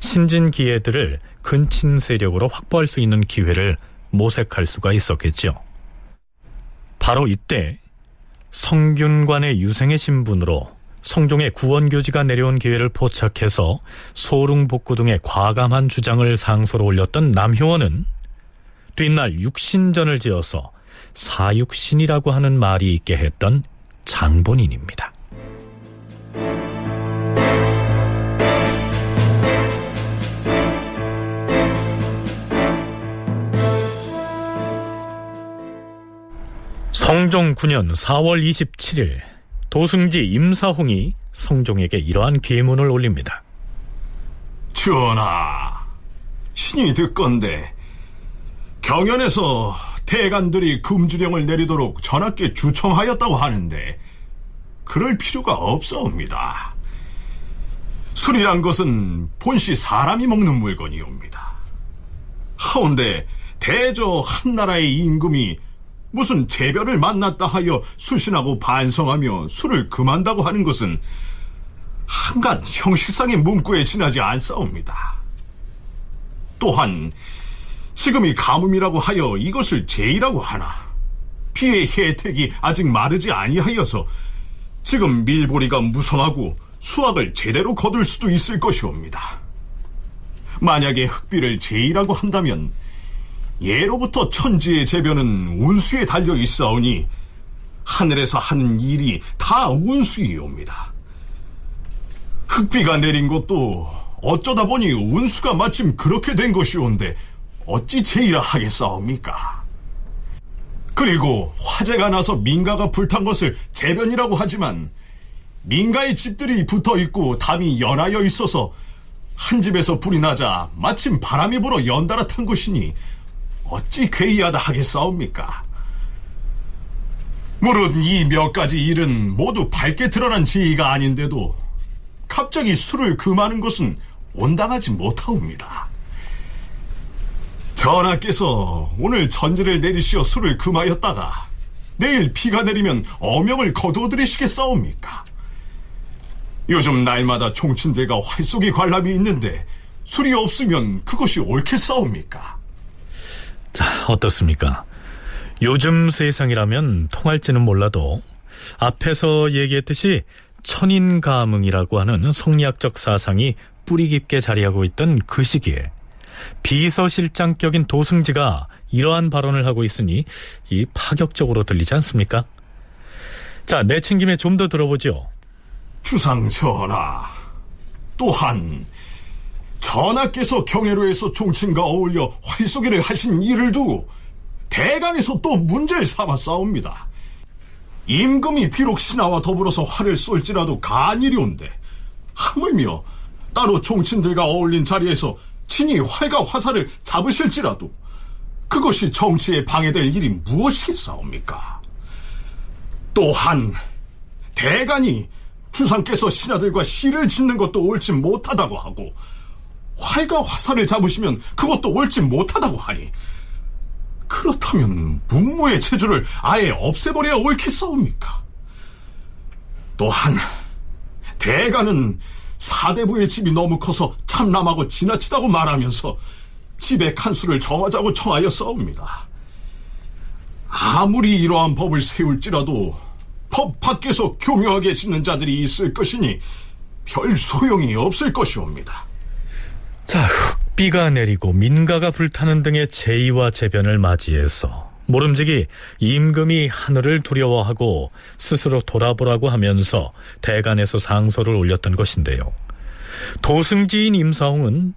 신진 기회들을 근친 세력으로 확보할 수 있는 기회를 모색할 수가 있었겠죠. 바로 이때 성균관의 유생의 신분으로 성종의 구원교지가 내려온 기회를 포착해서 소릉복구 등의 과감한 주장을 상소로 올렸던 남효원은 뒷날 육신전을 지어서 사육신이라고 하는 말이 있게 했던 장본인입니다. 성종 9년 4월 27일 도승지 임사홍이 성종에게 이러한 계문을 올립니다. 전하, 신이 듣건데 경연에서 대간들이 금주령을 내리도록 전하께 주청하였다고 하는데 그럴 필요가 없사옵니다. 술이란 것은 본시 사람이 먹는 물건이옵니다. 하운데 대저 한 나라의 임금이 무슨 재별을 만났다 하여 수신하고 반성하며 술을 금한다고 하는 것은 한갓 형식상의 문구에 지나지 않사옵니다. 또한 지금이 가뭄이라고 하여 이것을 제의라고 하나 비의 혜택이 아직 마르지 아니하여서 지금 밀보리가 무성하고 수확을 제대로 거둘 수도 있을 것이옵니다. 만약에 흑비를 제의라고 한다면 예로부터 천지의 재변은 운수에 달려 있사오니 하늘에서 하는 일이 다 운수이옵니다. 흑비가 내린 것도 어쩌다 보니 운수가 마침 그렇게 된 것이온데 어찌 제의라 하겠사옵니까? 그리고 화재가 나서 민가가 불탄 것을 재변이라고 하지만 민가의 집들이 붙어 있고 담이 연하여 있어서 한 집에서 불이 나자 마침 바람이 불어 연달아 탄 것이니 어찌 괴이하다 하겠사옵니까? 물론 이몇 가지 일은 모두 밝게 드러난 지위가 아닌데도 갑자기 술을 금하는 것은 온당하지 못하옵니다. 전하께서 오늘 전제를 내리시어 술을 금하였다가 내일 비가 내리면 어명을 거두어들이시겠사옵니까? 요즘 날마다 총친들과 활쏘기 관람이 있는데 술이 없으면 그것이 옳겠사옵니까? 자, 어떻습니까? 요즘 세상이라면 통할지는 몰라도 앞에서 얘기했듯이 천인가뭉이라고 하는 성리학적 사상이 뿌리 깊게 자리하고 있던 그 시기에 비서실장격인 도승지가 이러한 발언을 하고 있으니 이 파격적으로 들리지 않습니까? 자, 내친 김에 좀 더 들어보죠. 주상 전하, 또한 전하께서 경애로에서 종친과 어울려 활쏘기를 하신 일을 두고 대간에서 또 문제를 삼아 싸웁니다. 임금이 비록 신하와 더불어서 활을 쏠지라도 간일이 온데 하물며 따로 종친들과 어울린 자리에서 친히 활과 화살을 잡으실지라도 그것이 정치에 방해될 일이 무엇이겠사옵니까? 또한 대간이 주상께서 신하들과 시를 짓는 것도 옳지 못하다고 하고 활과 화살을 잡으시면 그것도 옳지 못하다고 하니 그렇다면 문무의 체주를 아예 없애버려야 옳겠사옵니까? 또한 대가는 사대부의 집이 너무 커서 참남하고 지나치다고 말하면서 집의 칸수를 정하자고 청하여 싸웁니다. 아무리 이러한 법을 세울지라도 법 밖에서 교묘하게 짓는 자들이 있을 것이니 별 소용이 없을 것이옵니다. 자, 흑비가 내리고 민가가 불타는 등의 제의와 재변을 맞이해서 모름지기 임금이 하늘을 두려워하고 스스로 돌아보라고 하면서 대간에서 상소를 올렸던 것인데요. 도승지인 임사홍은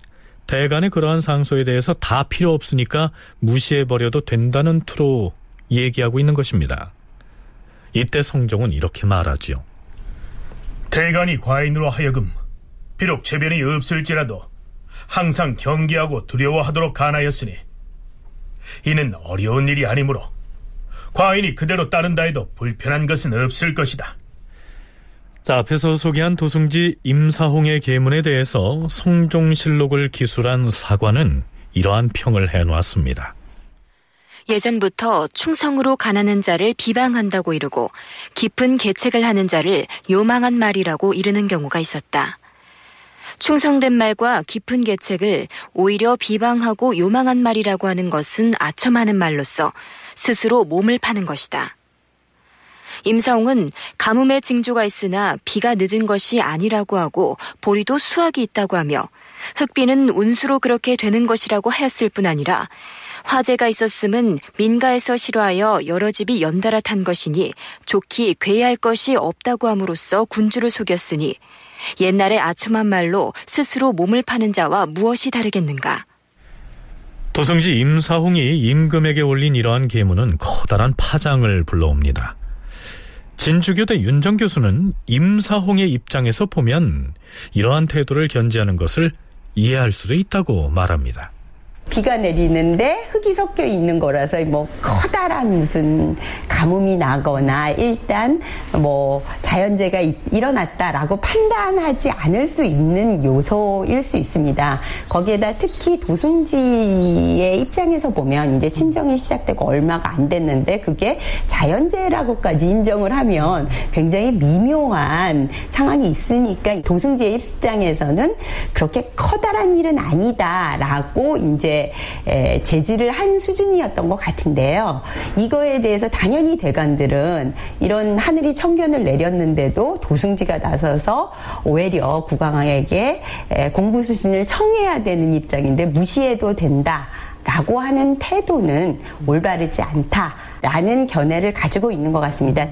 대간의 그러한 상소에 대해서 다 필요 없으니까 무시해버려도 된다는 투로 얘기하고 있는 것입니다. 이때 성종은 이렇게 말하지요. 대간이 과인으로 하여금 비록 재변이 없을지라도 항상 경계하고 두려워하도록 간하였으니 이는 어려운 일이 아니므로 과인이 그대로 따른다 해도 불편한 것은 없을 것이다. 자, 앞에서 소개한 도승지 임사홍의 계문에 대해서 성종실록을 기술한 사관은 이러한 평을 해놓았습니다. 예전부터 충성으로 가난한 자를 비방한다고 이르고 깊은 계책을 하는 자를 요망한 말이라고 이르는 경우가 있었다. 충성된 말과 깊은 계책을 오히려 비방하고 요망한 말이라고 하는 것은 아첨하는 말로서 스스로 몸을 파는 것이다. 임사홍은 가뭄의 징조가 있으나 비가 늦은 것이 아니라고 하고 보리도 수확이 있다고 하며 흑비는 운수로 그렇게 되는 것이라고 하였을 뿐 아니라 화재가 있었음은 민가에서 싫어하여 여러 집이 연달아 탄 것이니 좋기 괴할 것이 없다고 함으로써 군주를 속였으니 옛날의 아첨한 말로 스스로 몸을 파는 자와 무엇이 다르겠는가? 도승지 임사홍이 임금에게 올린 이러한 계문은 커다란 파장을 불러옵니다. 진주교대 윤정 교수는 임사홍의 입장에서 보면 이러한 태도를 견지하는 것을 이해할 수도 있다고 말합니다. 비가 내리는데 흙이 섞여 있는 거라서 뭐 커다란 무슨 가뭄이 나거나 일단 뭐 자연재해가 일어났다라고 판단하지 않을 수 있는 요소일 수 있습니다. 거기에다 특히 도승지의 입장에서 보면 이제 친정이 시작되고 얼마가 안 됐는데 그게 자연재해라고까지 인정을 하면 굉장히 미묘한 상황이 있으니까 도승지의 입장에서는 그렇게 커다란 일은 아니다라고 이제 제지를 한 수준이었던 것 같은데요. 이거에 대해서 당연히 대관들은 이런 하늘이 청견을 내렸는데도 도승지가 나서서 오히려 국왕에게 공부 수준을 청해야 되는 입장인데 무시해도 된다. 라고 하는 태도는 올바르지 않다라는 견해를 가지고 있는 것 같습니다.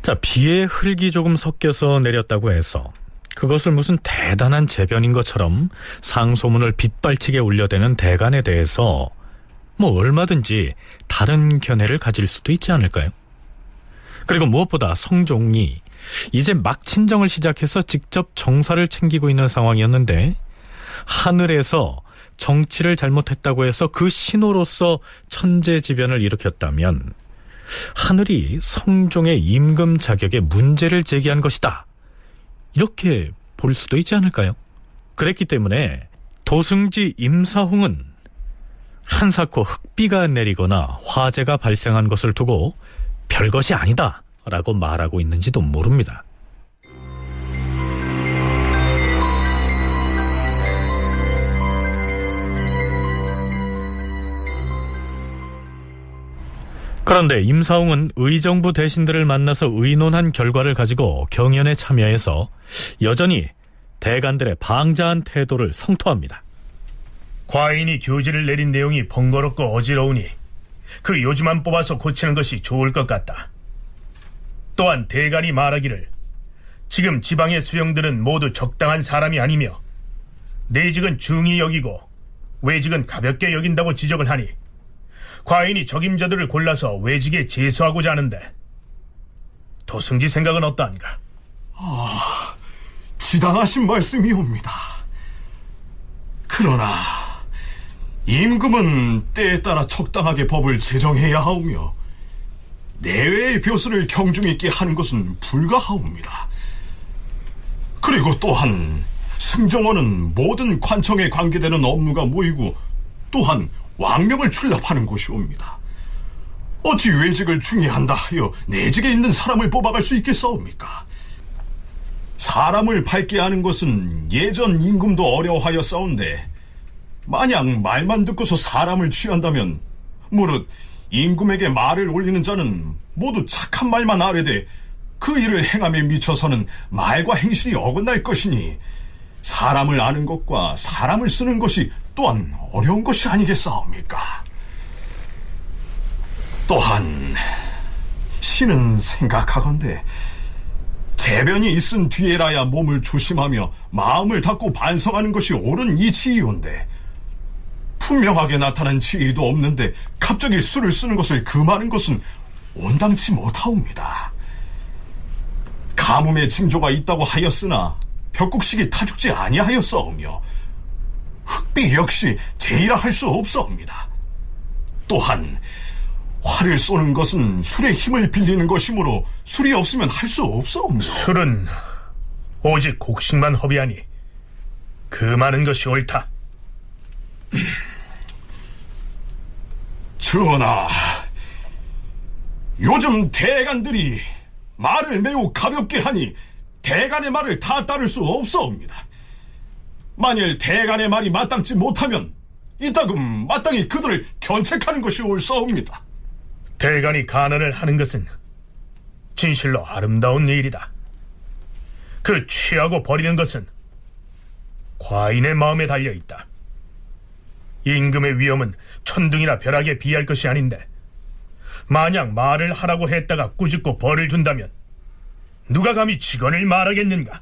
자, 비에 흙이 조금 섞여서 내렸다고 해서 그것을 무슨 대단한 재변인 것처럼 상소문을 빗발치게 울려대는 대간에 대해서 뭐 얼마든지 다른 견해를 가질 수도 있지 않을까요? 그리고 무엇보다 성종이 이제 막 친정을 시작해서 직접 정사를 챙기고 있는 상황이었는데 하늘에서 정치를 잘못했다고 해서 그 신호로서 천재지변을 일으켰다면 하늘이 성종의 임금 자격에 문제를 제기한 것이다. 이렇게 볼 수도 있지 않을까요? 그랬기 때문에 도승지 임사홍은 한사코 흑비가 내리거나 화재가 발생한 것을 두고 별것이 아니다 라고 말하고 있는지도 모릅니다. 그런데 임사홍은 의정부 대신들을 만나서 의논한 결과를 가지고 경연에 참여해서 여전히 대간들의 방자한 태도를 성토합니다. 과인이 교지를 내린 내용이 번거롭고 어지러우니 그 요지만 뽑아서 고치는 것이 좋을 것 같다. 또한 대간이 말하기를 지금 지방의 수령들은 모두 적당한 사람이 아니며 내직은 중히 여기고 외직은 가볍게 여긴다고 지적을 하니 과인이 적임자들을 골라서 외직에 제수하고자 하는데 도승지 생각은 어떠한가? 아, 지당하신 말씀이옵니다. 그러나 임금은 때에 따라 적당하게 법을 제정해야 하오며 내외의 벼슬을 경중 있게 하는 것은 불가하옵니다. 그리고 또한 승정원은 모든 관청에 관계되는 업무가 모이고 또한 왕명을 출납하는 곳이옵니다. 어찌 외직을 중요한다 하여 내직에 있는 사람을 뽑아갈 수 있겠사옵니까? 사람을 밝게 하는 것은 예전 임금도 어려워하였사온데 만약 말만 듣고서 사람을 취한다면 무릇 임금에게 말을 올리는 자는 모두 착한 말만 아뢰되 그 일을 행함에 미쳐서는 말과 행실이 어긋날 것이니 사람을 아는 것과 사람을 쓰는 것이 또한 어려운 것이 아니겠사옵니까? 또한 신은 생각하건대 재변이 있은 뒤에라야 몸을 조심하며 마음을 닫고 반성하는 것이 옳은 이치이온데 분명하게 나타난 지위도 없는데 갑자기 술을 쓰는 것을 금하는 것은 온당치 못하옵니다. 가뭄의 징조가 있다고 하였으나 벽국식이 타죽지 아니하였사오며 흑비 역시 제의라 할 수 없사옵니다. 또한 활을 쏘는 것은 술의 힘을 빌리는 것이므로 술이 없으면 할 수 없사옵니다. 술은 오직 곡식만 허비하니 금하는 것이 옳다. 전하, 요즘 대간들이 말을 매우 가볍게 하니 대간의 말을 다 따를 수 없사옵니다. 만일 대간의 말이 마땅치 못하면 이따금 마땅히 그들을 견책하는 것이 옳사옵니다. 대간이 간언을 하는 것은 진실로 아름다운 일이다. 그 취하고 버리는 것은 과인의 마음에 달려 있다. 임금의 위험은 천둥이나 벼락에 비할 것이 아닌데 만약 말을 하라고 했다가 꾸짖고 벌을 준다면 누가 감히 직언을 말하겠는가?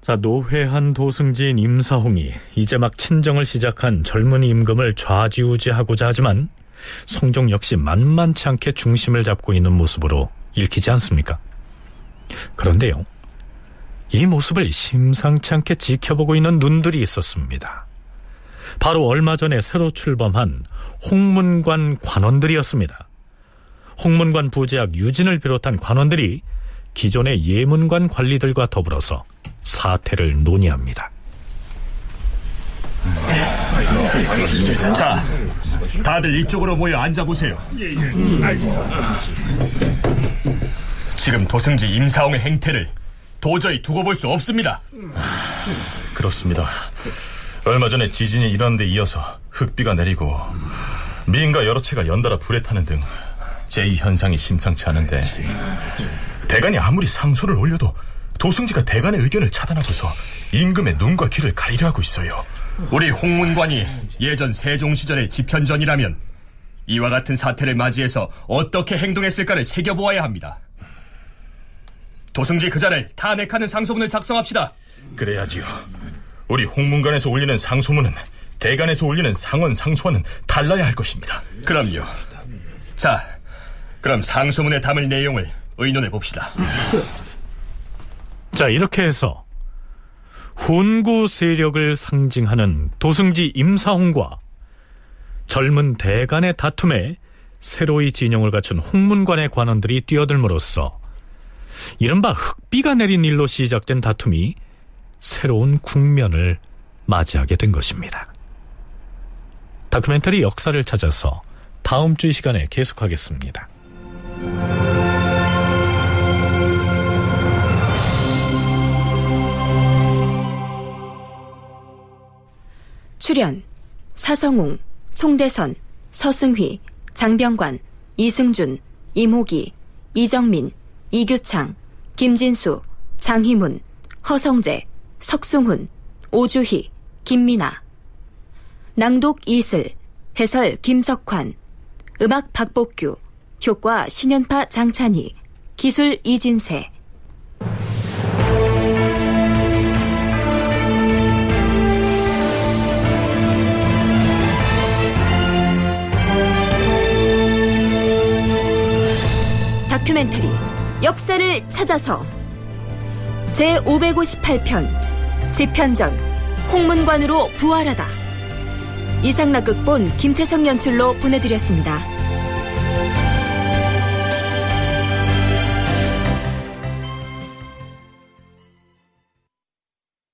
자, 노회한 도승지인 임사홍이 이제 막 친정을 시작한 젊은 임금을 좌지우지하고자 하지만 성종 역시 만만치 않게 중심을 잡고 있는 모습으로 읽히지 않습니까? 그런데요, 이 모습을 심상치 않게 지켜보고 있는 눈들이 있었습니다. 바로 얼마 전에 새로 출범한 홍문관 관원들이었습니다. 홍문관 부제학 유진을 비롯한 관원들이 기존의 예문관 관리들과 더불어서 사태를 논의합니다. 자, 다들 이쪽으로 모여 앉아보세요. 지금 도승지 임사홍의 행태를 도저히 두고 볼 수 없습니다. 그렇습니다. 얼마 전에 지진이 일어난 데 이어서 흙비가 내리고 미인과 여러 채가 연달아 불에 타는 등 제2현상이 심상치 않은데 대간이 아무리 상소를 올려도 도승지가 대간의 의견을 차단하고서 임금의 눈과 귀를 가리려 하고 있어요. 우리 홍문관이 예전 세종 시절의 집현전이라면 이와 같은 사태를 맞이해서 어떻게 행동했을까를 새겨보아야 합니다. 도승지 그자를 탄핵하는 상소문을 작성합시다. 그래야지요. 우리 홍문관에서 올리는 상소문은 대간에서 올리는 상원 상소와는 달라야 할 것입니다. 그럼요. 자, 그럼 상소문에 담을 내용을 의논해 봅시다. 자, 이렇게 해서 훈구 세력을 상징하는 도승지 임사홍과 젊은 대간의 다툼에 새로이 진영을 갖춘 홍문관의 관원들이 뛰어들므로써 이른바 흑비가 내린 일로 시작된 다툼이 새로운 국면을 맞이하게 된 것입니다. 다큐멘터리 역사를 찾아서 다음 주 시간에 계속하겠습니다. 출연 사성웅, 송대선, 서승휘, 장병관, 이승준, 이모기, 이정민, 이규창, 김진수, 장희문, 허성재, 석승훈, 오주희, 김민아. 낭독 이슬, 해설 김석환, 음악 박복규, 효과 신연파 장찬희, 기술 이진세 다큐멘터리 역사를 찾아서 제558편 집현전 홍문관으로 부활하다 이상락 극본 김태성 연출로 보내드렸습니다.